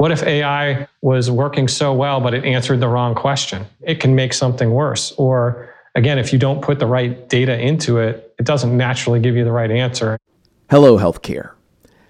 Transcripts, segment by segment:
What if AI was working so well, but it answered the wrong question? It can make something worse. Or again, if you don't put the right data into it, it doesn't naturally give you the right answer. Hello, healthcare.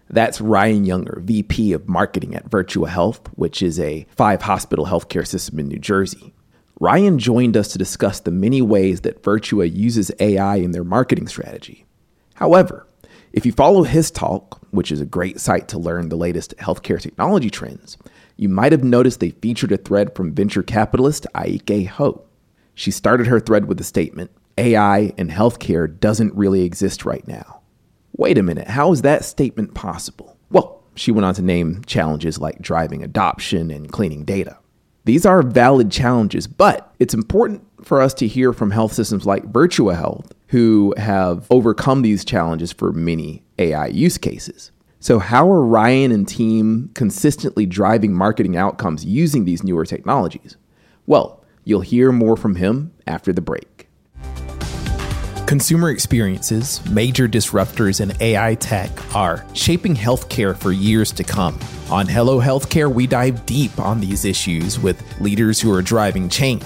That's Ryan Younger, VP of Marketing at Virtua Health, which is a five hospital healthcare system in New Jersey. Ryan joined us to discuss the many ways that Virtua uses AI in their marketing strategy. However, if you follow HIStalk, which is a great site to learn the latest healthcare technology trends, you might have noticed they featured a thread from venture capitalist Aike Ho. She started her thread with the statement AI in healthcare doesn't really exist right now. Wait a minute, how is that statement possible? Well, she went on to name challenges like driving adoption and cleaning data. These are valid challenges, but it's important for us to hear from health systems like Virtua Health who have overcome these challenges for many AI use cases. So, how are Ryan and team consistently driving marketing outcomes using these newer technologies? Well, you'll hear more from him after the break. Consumer experiences, major disruptors in AI tech are shaping healthcare for years to come. On Hello Healthcare, we dive deep on these issues with leaders who are driving change.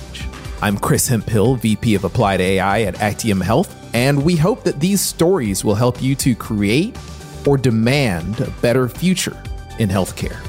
I'm Chris Hemphill, VP of Applied AI at Actium Health, and we hope that these stories will help you to create or demand a better future in healthcare.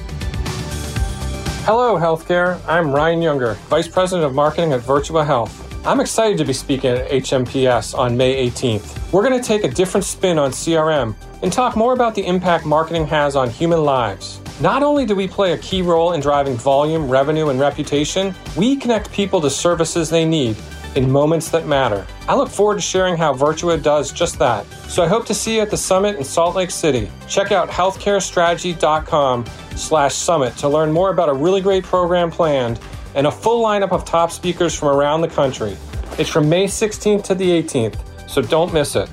Hello, healthcare. I'm Ryan Younger, Vice President of Marketing at Virtua Health. I'm excited to be speaking at HMPS on May 18th. We're going to take a different spin on CRM and talk more about the impact marketing has on human lives. Not only do we play a key role in driving volume, revenue, and reputation, we connect people to services they need in moments that matter. I look forward to sharing how Virtua does just that. So I hope to see you at the summit in Salt Lake City. Check out healthcarestrategy.com slash summit to learn more about a really great program planned and a full lineup of top speakers from around the country. It's from May 16th to the 18th, so don't miss it.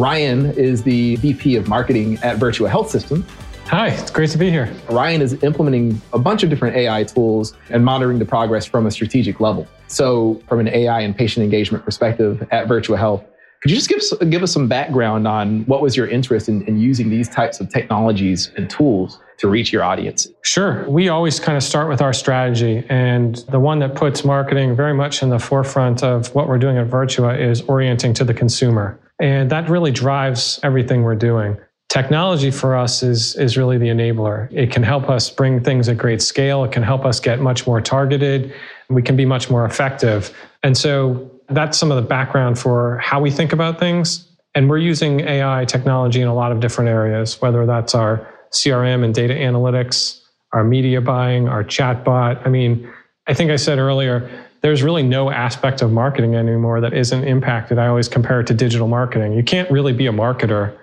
Ryan is the VP of Marketing at Virtua Health System. Hi, it's great to be here. Ryan is implementing a bunch of different AI tools and monitoring the progress from a strategic level. So, from an AI and patient engagement perspective at Virtua Health, could you just give us, give us some background on what was your interest in, in using these types of technologies and tools to reach your audience? Sure. We always kind of start with our strategy. And the one that puts marketing very much in the forefront of what we're doing at Virtua is orienting to the consumer. And that really drives everything we're doing. Technology for us is, is really the enabler. It can help us bring things at great scale. It can help us get much more targeted. We can be much more effective. And so that's some of the background for how we think about things. And we're using AI technology in a lot of different areas, whether that's our CRM and data analytics, our media buying, our chatbot. I mean, I think I said earlier, there's really no aspect of marketing anymore that isn't impacted. I always compare it to digital marketing. You can't really be a marketer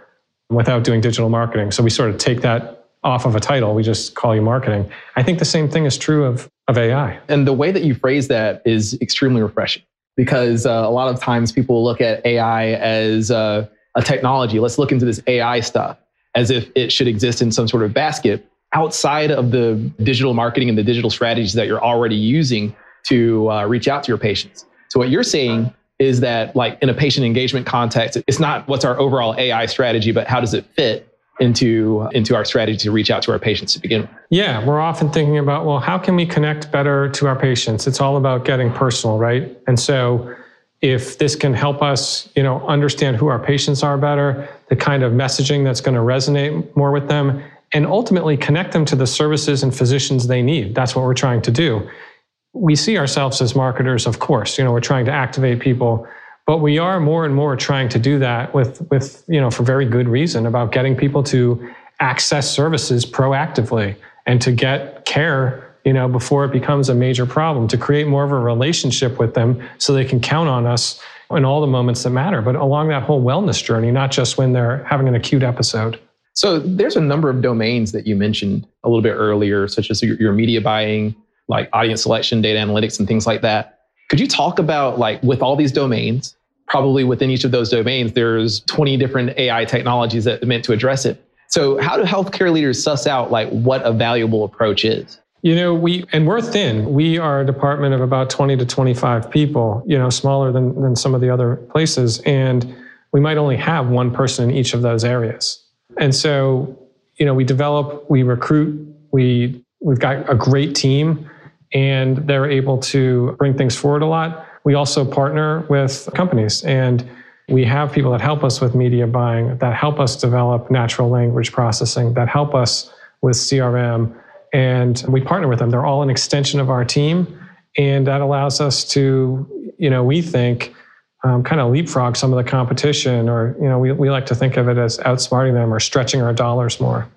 without doing digital marketing. So we sort of take that off of a title. We just call you marketing. I think the same thing is true of, of AI. And the way that you phrase that is extremely refreshing because uh, a lot of times people look at AI as uh, a technology. Let's look into this AI stuff as if it should exist in some sort of basket outside of the digital marketing and the digital strategies that you're already using to uh, reach out to your patients. So what you're seeing is that like in a patient engagement context, it's not what's our overall AI strategy, but how does it fit into into our strategy to reach out to our patients to begin with. Yeah, we're often thinking about well, how can we connect better to our patients? It's all about getting personal, right? And so if this can help us, you know, understand who our patients are better, the kind of messaging that's going to resonate more with them and ultimately connect them to the services and physicians they need. That's what we're trying to do we see ourselves as marketers, of course. You know, we're trying to activate people, but we are more and more trying to do that with, with you know, for very good reason about getting people to access services proactively and to get care, you know, before it becomes a major problem, to create more of a relationship with them so they can count on us in all the moments that matter, but along that whole wellness journey, not just when they're having an acute episode. So there's a number of domains that you mentioned a little bit earlier, such as your, media buying, like audience selection, data analytics, and things like that. Could you talk about like with all these domains, probably within each of those domains, there's 20 different AI technologies that are meant to address it. So how do healthcare leaders suss out like what a valuable approach is? You know, we and we're thin. We are a department of about 20 to 25 people, you know, smaller than, than some of the other places. And we might only have one person in each of those areas. And so you know, we develop, we recruit, we we've got a great team and they're able to bring things forward a lot. We also partner with companies and we have people that help us with media buying, that help us develop natural language processing, that help us with CRM, and we partner with them. They're all an extension of our team, and that allows us to, you know, we think, um, kind of leapfrog some of the competition, or you know, we, we like to think of it as outsmarting them or stretching our dollars more.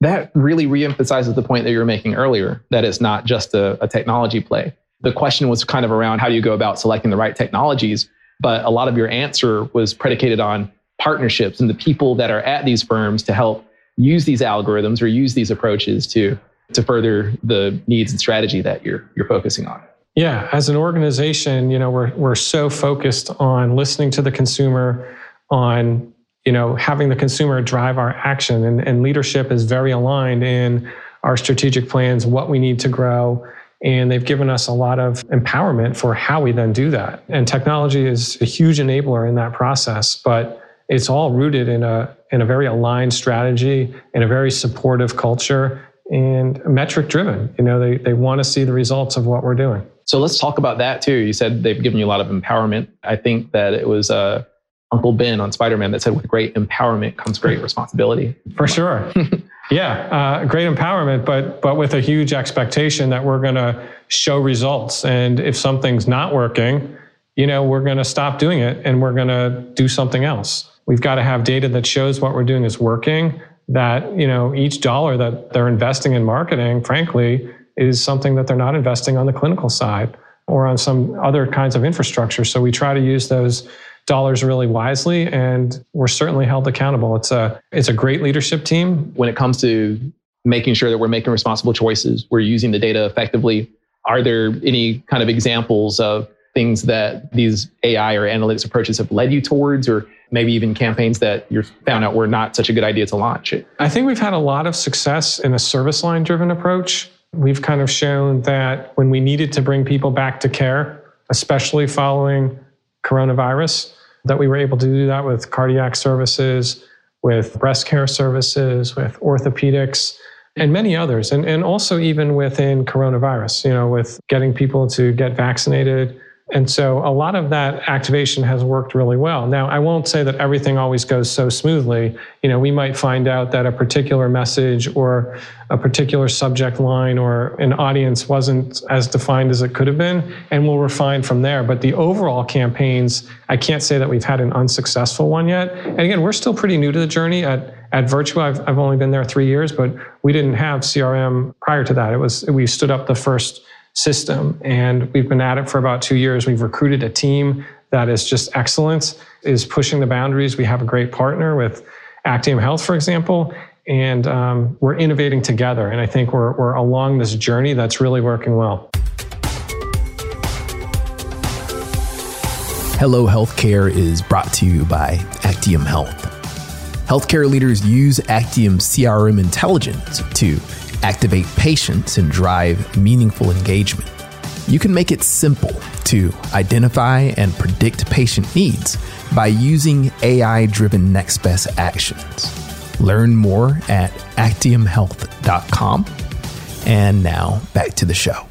That really reemphasizes the point that you were making earlier that it's not just a, a technology play. The question was kind of around how do you go about selecting the right technologies but a lot of your answer was predicated on partnerships and the people that are at these firms to help use these algorithms or use these approaches to to further the needs and strategy that you're you're focusing on. Yeah, as an organization, you know, we're we're so focused on listening to the consumer, on you know having the consumer drive our action, and, and leadership is very aligned in our strategic plans, what we need to grow, and they've given us a lot of empowerment for how we then do that. And technology is a huge enabler in that process, but it's all rooted in a in a very aligned strategy in a very supportive culture and metric driven. You know, they they want to see the results of what we're doing. So let's talk about that too. You said they've given you a lot of empowerment. I think that it was uh, Uncle Ben on Spider Man that said, "With great empowerment comes great responsibility." For sure. Yeah, uh, great empowerment, but but with a huge expectation that we're going to show results. And if something's not working, you know, we're going to stop doing it and we're going to do something else. We've got to have data that shows what we're doing is working. That you know, each dollar that they're investing in marketing, frankly, is something that they're not investing on the clinical side or on some other kinds of infrastructure. So we try to use those dollars really wisely and we're certainly held accountable. It's a it's a great leadership team. When it comes to making sure that we're making responsible choices we're using the data effectively. Are there any kind of examples of things that these ai or analytics approaches have led you towards or maybe even campaigns that you found out were not such a good idea to launch? I think we've had a lot of success in a service line driven approach. We've kind of shown that when we needed to bring people back to care especially following coronavirus that we were able to do that with cardiac services, with breast care services, with orthopedics, and many others. And, and also even within coronavirus, you know, with getting people to get vaccinated, and so a lot of that activation has worked really well. Now, I won't say that everything always goes so smoothly. You know, we might find out that a particular message or a particular subject line or an audience wasn't as defined as it could have been, and we'll refine from there. But the overall campaigns, I can't say that we've had an unsuccessful one yet. And again, we're still pretty new to the journey at at Virtua. I've, I've only been there three years, but we didn't have CRM prior to that. It was we stood up the first system. And we've been at it for about two years. We've recruited a team that is just excellent, is pushing the boundaries. We have a great partner with Actium Health, for example, and um, we're innovating together. And I think we're, we're along this journey that's really working well. Hello Healthcare is brought to you by Actium Health. Healthcare leaders use Actium CRM intelligence to activate patients, and drive meaningful engagement. You can make it simple to identify and predict patient needs by using AI driven next best actions. Learn more at actiumhealth.com. And now back to the show.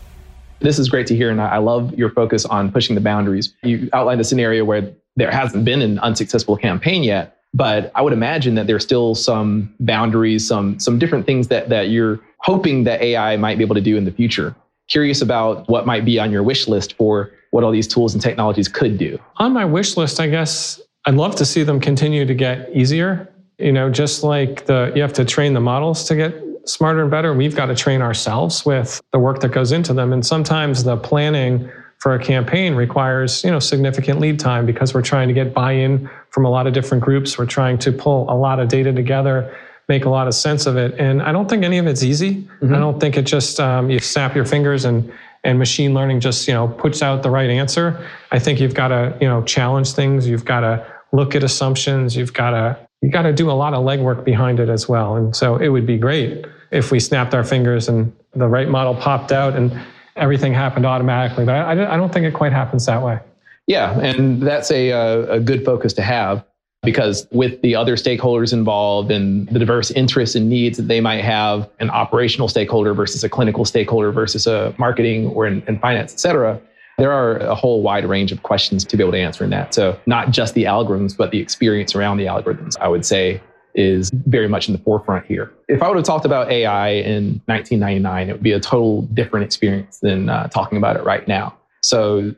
This is great to hear, and I love your focus on pushing the boundaries. You outlined a scenario where there hasn't been an unsuccessful campaign yet, but I would imagine that there's still some boundaries, some some different things that that you're hoping that AI might be able to do in the future. Curious about what might be on your wish list for what all these tools and technologies could do. On my wish list, I guess I'd love to see them continue to get easier. You know, just like the you have to train the models to get smarter and better, we've got to train ourselves with the work that goes into them. And sometimes the planning for a campaign requires you know significant lead time because we're trying to get buy-in from a lot of different groups. We're trying to pull a lot of data together make a lot of sense of it. And i don't think any of it's easy. Mm-hmm. i don't think it just um, you snap your fingers and and machine learning just you know puts out the right answer. I think you've got to you know challenge things. You've got to look at assumptions. You've got to you got to do a lot of legwork behind it as well. And so it would be great if we snapped our fingers and the right model popped out and everything happened automatically. But I, I don't think it quite happens that way. Yeah, and that's a, uh, a good focus to have. because with the other stakeholders involved and the diverse interests and needs that they might have, an operational stakeholder versus a clinical stakeholder versus a marketing or in, in finance, et cetera, there are a whole wide range of questions to be able to answer in that. So not just the algorithms, but the experience around the algorithms, I would say is very much in the forefront here. If I would have talked about AI in 1999, it would be a total different experience than uh, talking about it right now. So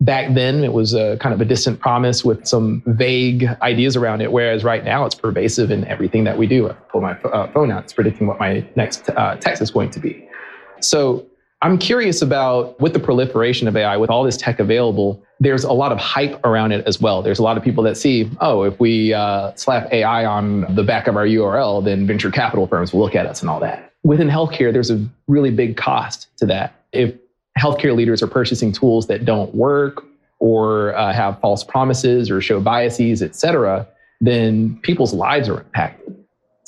back then it was a kind of a distant promise with some vague ideas around it whereas right now it's pervasive in everything that we do i pull my uh, phone out it's predicting what my next uh, text is going to be so i'm curious about with the proliferation of ai with all this tech available there's a lot of hype around it as well. There's a lot of people that see oh if we uh, slap ai on the back of our url then venture capital firms will look at us and all that. Within healthcare there's a really big cost to that. If healthcare leaders are purchasing tools that don't work or uh, have false promises or show biases, et cetera, then people's lives are impacted.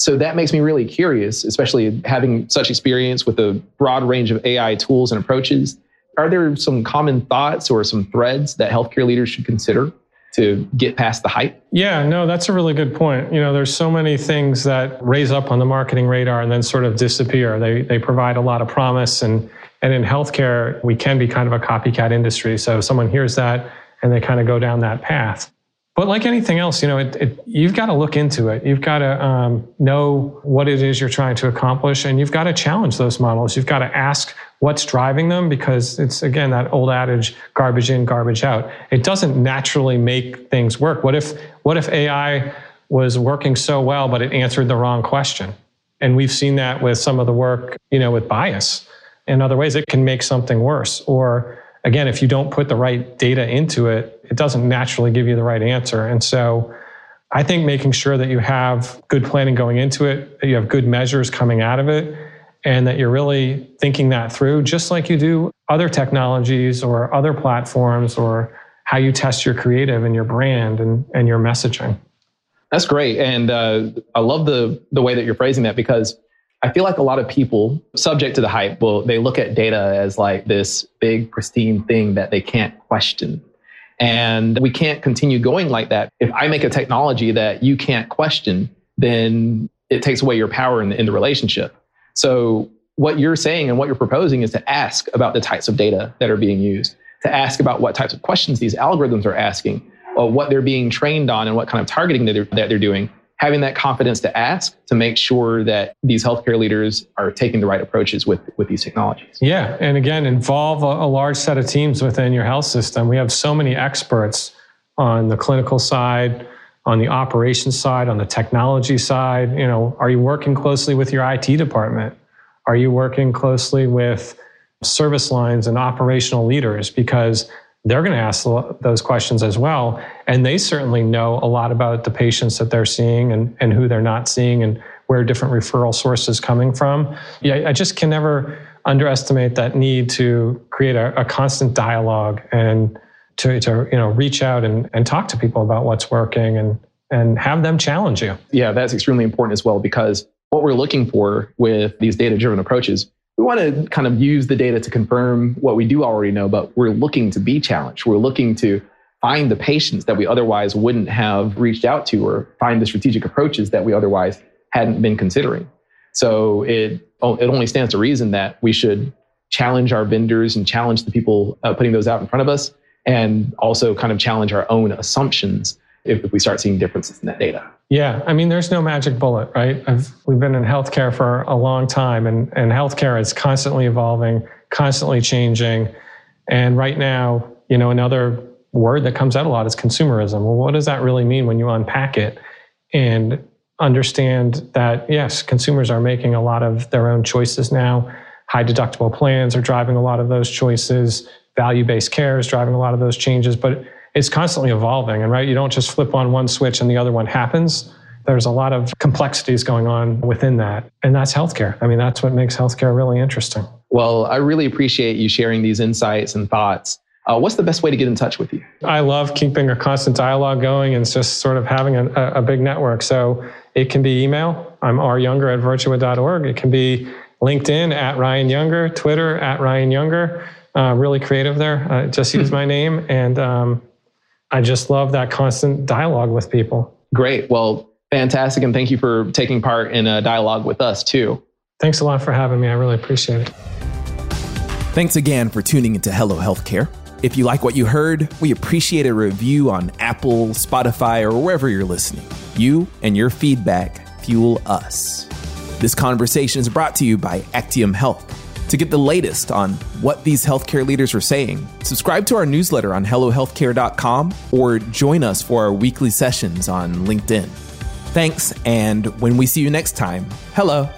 So that makes me really curious, especially having such experience with a broad range of AI tools and approaches. Are there some common thoughts or some threads that healthcare leaders should consider to get past the hype? Yeah, no, that's a really good point. You know, there's so many things that raise up on the marketing radar and then sort of disappear. They they provide a lot of promise and and in healthcare, we can be kind of a copycat industry. So someone hears that and they kind of go down that path. But like anything else, you know, it, it, you've got to look into it. You've got to um, know what it is you're trying to accomplish, and you've got to challenge those models. You've got to ask what's driving them, because it's again that old adage: garbage in, garbage out. It doesn't naturally make things work. What if what if AI was working so well, but it answered the wrong question? And we've seen that with some of the work, you know, with bias in other ways, it can make something worse. Or again, if you don't put the right data into it, it doesn't naturally give you the right answer. And so I think making sure that you have good planning going into it, that you have good measures coming out of it, and that you're really thinking that through, just like you do other technologies or other platforms or how you test your creative and your brand and, and your messaging. That's great. And uh, I love the, the way that you're phrasing that because I feel like a lot of people subject to the hype well, they look at data as like this big pristine thing that they can't question. And we can't continue going like that. If I make a technology that you can't question, then it takes away your power in the, in the relationship. So what you're saying and what you're proposing is to ask about the types of data that are being used, to ask about what types of questions these algorithms are asking, what they're being trained on and what kind of targeting that they're, that they're doing, having that confidence to ask to make sure that these healthcare leaders are taking the right approaches with, with these technologies. Yeah. And again, involve a, a large set of teams within your health system. We have so many experts on the clinical side, on the operations side, on the technology side. You know, are you working closely with your IT department? Are you working closely with service lines and operational leaders? Because they're going to ask those questions as well. And they certainly know a lot about the patients that they're seeing and, and who they're not seeing and where different referral sources coming from. Yeah, I just can never underestimate that need to create a, a constant dialogue and to, to you know reach out and, and talk to people about what's working and and have them challenge you. Yeah, that's extremely important as well because what we're looking for with these data driven approaches we want to kind of use the data to confirm what we do already know, but we're looking to be challenged. We're looking to find the patients that we otherwise wouldn't have reached out to or find the strategic approaches that we otherwise hadn't been considering. So it, it only stands to reason that we should challenge our vendors and challenge the people uh, putting those out in front of us and also kind of challenge our own assumptions if, if we start seeing differences in that data. Yeah, I mean, there's no magic bullet, right? I've, we've been in healthcare for a long time, and, and healthcare is constantly evolving, constantly changing. And right now, you know, another word that comes out a lot is consumerism. Well, what does that really mean when you unpack it and understand that, yes, consumers are making a lot of their own choices now? High deductible plans are driving a lot of those choices, value based care is driving a lot of those changes. But it's constantly evolving. And right, you don't just flip on one switch and the other one happens. There's a lot of complexities going on within that. And that's healthcare. I mean, that's what makes healthcare really interesting. Well, I really appreciate you sharing these insights and thoughts. Uh, what's the best way to get in touch with you? I love keeping a constant dialogue going and just sort of having a, a big network. So it can be email. I'm ryounger at virtua.org. It can be LinkedIn at Ryan Younger, Twitter at Ryan Younger. Uh, really creative there. Uh, just use my name. And um, I just love that constant dialogue with people. Great. Well, fantastic. And thank you for taking part in a dialogue with us too. Thanks a lot for having me. I really appreciate it. Thanks again for tuning into Hello Healthcare. If you like what you heard, we appreciate a review on Apple, Spotify, or wherever you're listening. You and your feedback fuel us. This conversation is brought to you by Actium Health. To get the latest on what these healthcare leaders are saying, subscribe to our newsletter on HelloHealthcare.com or join us for our weekly sessions on LinkedIn. Thanks, and when we see you next time, hello.